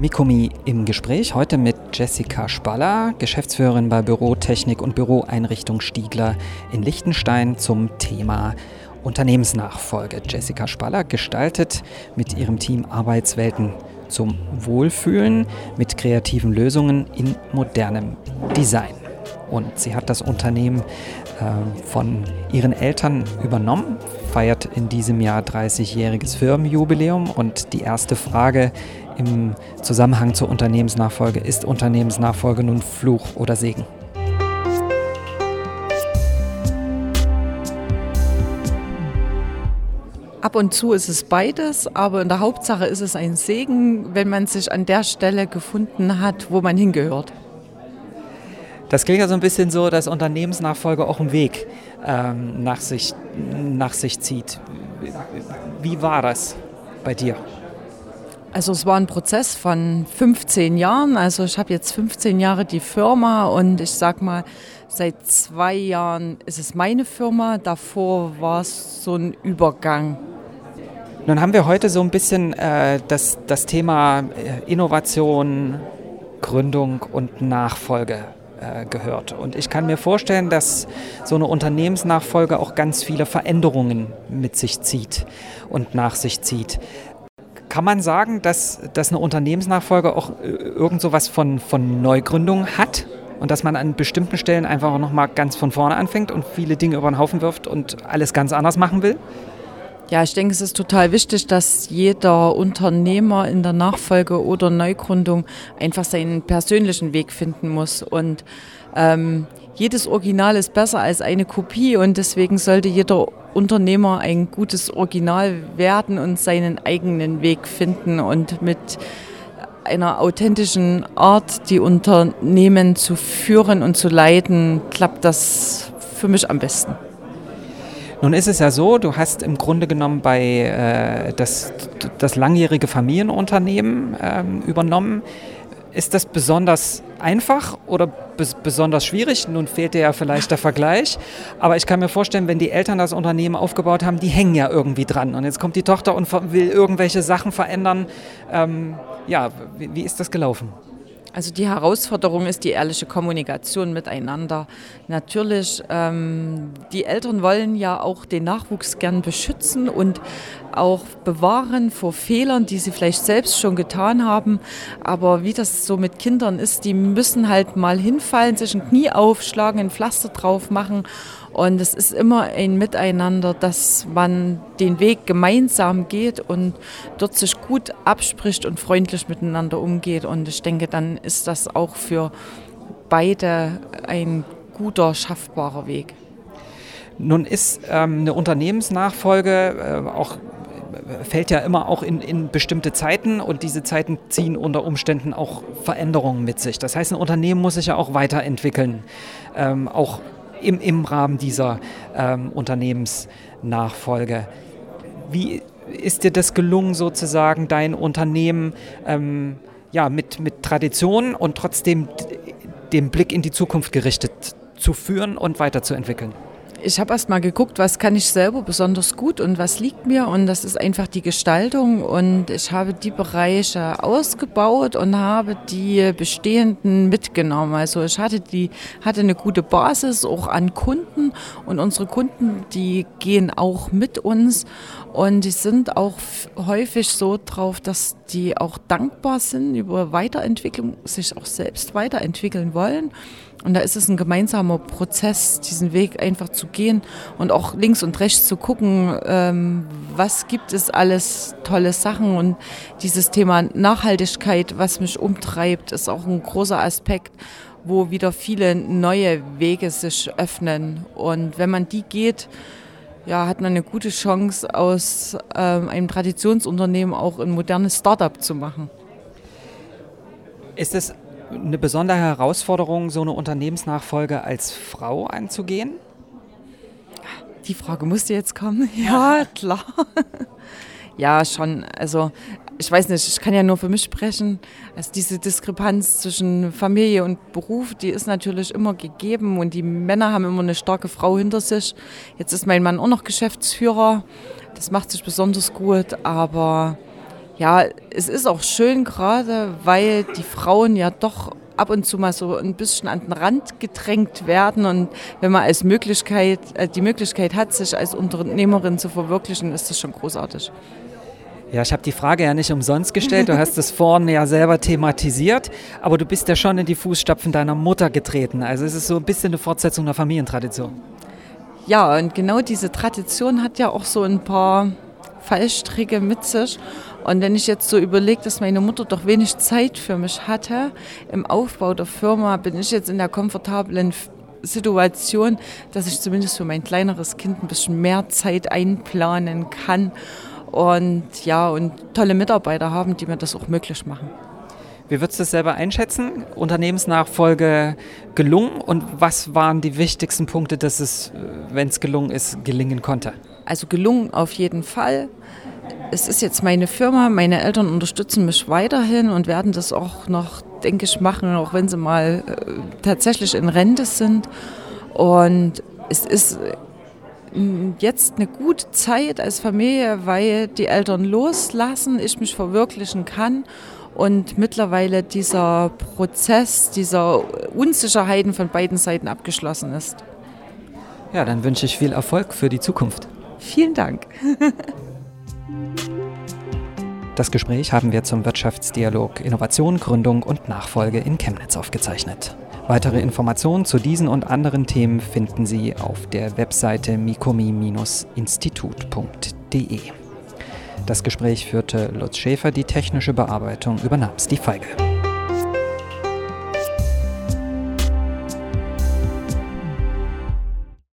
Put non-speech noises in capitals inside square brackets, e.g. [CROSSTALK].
Mikumi im Gespräch heute mit Jessica Spaller, Geschäftsführerin bei Büro Technik und Büroeinrichtung Stiegler in Liechtenstein zum Thema Unternehmensnachfolge. Jessica Spaller gestaltet mit ihrem Team Arbeitswelten zum Wohlfühlen mit kreativen Lösungen in modernem Design. Und sie hat das Unternehmen äh, von ihren Eltern übernommen, feiert in diesem Jahr 30-jähriges Firmenjubiläum. Und die erste Frage im Zusammenhang zur Unternehmensnachfolge ist Unternehmensnachfolge nun Fluch oder Segen? Ab und zu ist es beides, aber in der Hauptsache ist es ein Segen, wenn man sich an der Stelle gefunden hat, wo man hingehört. Das klingt ja so ein bisschen so, dass Unternehmensnachfolge auch einen Weg ähm, nach, sich, nach sich zieht. Wie war das bei dir? Also es war ein Prozess von 15 Jahren. Also ich habe jetzt 15 Jahre die Firma und ich sag mal, seit zwei Jahren ist es meine Firma. Davor war es so ein Übergang. Nun haben wir heute so ein bisschen äh, das, das Thema äh, Innovation, Gründung und Nachfolge äh, gehört. Und ich kann mir vorstellen, dass so eine Unternehmensnachfolge auch ganz viele Veränderungen mit sich zieht und nach sich zieht. Kann man sagen, dass, dass eine Unternehmensnachfolge auch äh, irgend so was von, von Neugründung hat? Und dass man an bestimmten Stellen einfach auch nochmal ganz von vorne anfängt und viele Dinge über den Haufen wirft und alles ganz anders machen will? Ja, ich denke, es ist total wichtig, dass jeder Unternehmer in der Nachfolge oder Neugründung einfach seinen persönlichen Weg finden muss. Und ähm, jedes Original ist besser als eine Kopie und deswegen sollte jeder Unternehmer ein gutes Original werden und seinen eigenen Weg finden und mit einer authentischen Art, die Unternehmen zu führen und zu leiten, klappt das für mich am besten. Nun ist es ja so, du hast im Grunde genommen bei äh, das, das langjährige Familienunternehmen ähm, übernommen. Ist das besonders einfach oder bes besonders schwierig? Nun fehlt dir ja vielleicht der Vergleich. Aber ich kann mir vorstellen, wenn die Eltern das Unternehmen aufgebaut haben, die hängen ja irgendwie dran. Und jetzt kommt die Tochter und will irgendwelche Sachen verändern. Ähm, ja, wie, wie ist das gelaufen? Also die Herausforderung ist die ehrliche Kommunikation miteinander. Natürlich, ähm, die Eltern wollen ja auch den Nachwuchs gern beschützen und auch bewahren vor Fehlern, die sie vielleicht selbst schon getan haben. Aber wie das so mit Kindern ist, die müssen halt mal hinfallen, sich ein Knie aufschlagen, ein Pflaster drauf machen und es ist immer ein Miteinander, dass man den Weg gemeinsam geht und dort sich gut abspricht und freundlich miteinander umgeht. Und ich denke, dann ist das auch für beide ein guter, schaffbarer Weg. Nun ist ähm, eine Unternehmensnachfolge äh, auch fällt ja immer auch in, in, bestimmte Zeiten und diese Zeiten ziehen unter Umständen auch Veränderungen mit sich. Das heißt, ein Unternehmen muss sich ja auch weiterentwickeln, ähm, auch im, im Rahmen dieser ähm, Unternehmensnachfolge. Wie ist dir das gelungen, sozusagen dein Unternehmen ähm, ja, mit, mit Tradition und trotzdem den Blick in die Zukunft gerichtet zu führen und weiterzuentwickeln? Ich habe erst mal geguckt, was kann ich selber besonders gut und was liegt mir. Und das ist einfach die Gestaltung. Und ich habe die Bereiche ausgebaut und habe die bestehenden mitgenommen. Also ich hatte, die, hatte eine gute Basis auch an Kunden. Und unsere Kunden, die gehen auch mit uns. Und die sind auch häufig so drauf, dass die auch dankbar sind über Weiterentwicklung, sich auch selbst weiterentwickeln wollen. Und da ist es ein gemeinsamer Prozess, diesen Weg einfach zu gehen und auch links und rechts zu gucken, ähm, was gibt es alles tolle Sachen. Und dieses Thema Nachhaltigkeit, was mich umtreibt, ist auch ein großer Aspekt, wo wieder viele neue Wege sich öffnen. Und wenn man die geht, ja, hat man eine gute Chance, aus ähm, einem Traditionsunternehmen auch ein modernes Startup zu machen. Ist es eine besondere Herausforderung, so eine Unternehmensnachfolge als Frau anzugehen? Die Frage musste jetzt kommen. [LAUGHS] Ja, klar. [LAUGHS] Ja, schon. Also ich weiß nicht, ich kann ja nur für mich sprechen. Also diese Diskrepanz zwischen Familie und Beruf, die ist natürlich immer gegeben und die Männer haben immer eine starke Frau hinter sich. Jetzt ist mein Mann auch noch Geschäftsführer. Das macht sich besonders gut, aber Ja, es ist auch schön gerade, weil die Frauen ja doch ab und zu mal so ein bisschen an den Rand gedrängt werden. Und wenn man als Möglichkeit, äh, die Möglichkeit hat, sich als Unternehmerin zu verwirklichen, ist das schon großartig. Ja, ich habe die Frage ja nicht umsonst gestellt. Du hast es [LAUGHS] vorne ja selber thematisiert, aber du bist ja schon in die Fußstapfen deiner Mutter getreten. Also es ist so ein bisschen eine Fortsetzung der Familientradition. Ja, und genau diese Tradition hat ja auch so ein paar Fallstricke mit sich. Und wenn ich jetzt so überlege, dass meine Mutter doch wenig Zeit für mich hatte im Aufbau der Firma, bin ich jetzt in der komfortablen Situation, dass ich zumindest für mein kleineres Kind ein bisschen mehr Zeit einplanen kann und ja, und tolle Mitarbeiter haben, die mir das auch möglich machen. Wie würdest du es selber einschätzen? Unternehmensnachfolge gelungen und was waren die wichtigsten Punkte, dass es, wenn es gelungen ist, gelingen konnte? Also gelungen auf jeden Fall. Es ist jetzt meine Firma, meine Eltern unterstützen mich weiterhin und werden das auch noch, denke ich, machen, auch wenn sie mal äh, tatsächlich in Rente sind. Und es ist jetzt eine gute Zeit als Familie, weil die Eltern loslassen, ich mich verwirklichen kann und mittlerweile dieser Prozess dieser Unsicherheiten von beiden Seiten abgeschlossen ist. Ja, dann wünsche ich viel Erfolg für die Zukunft. Vielen Dank. [LAUGHS] Das Gespräch haben wir zum Wirtschaftsdialog Innovation, Gründung und Nachfolge in Chemnitz aufgezeichnet. Weitere Informationen zu diesen und anderen Themen finden Sie auf der Webseite mikomi-institut.de. Das Gespräch führte Lutz Schäfer, die technische Bearbeitung übernahm Steve Feige.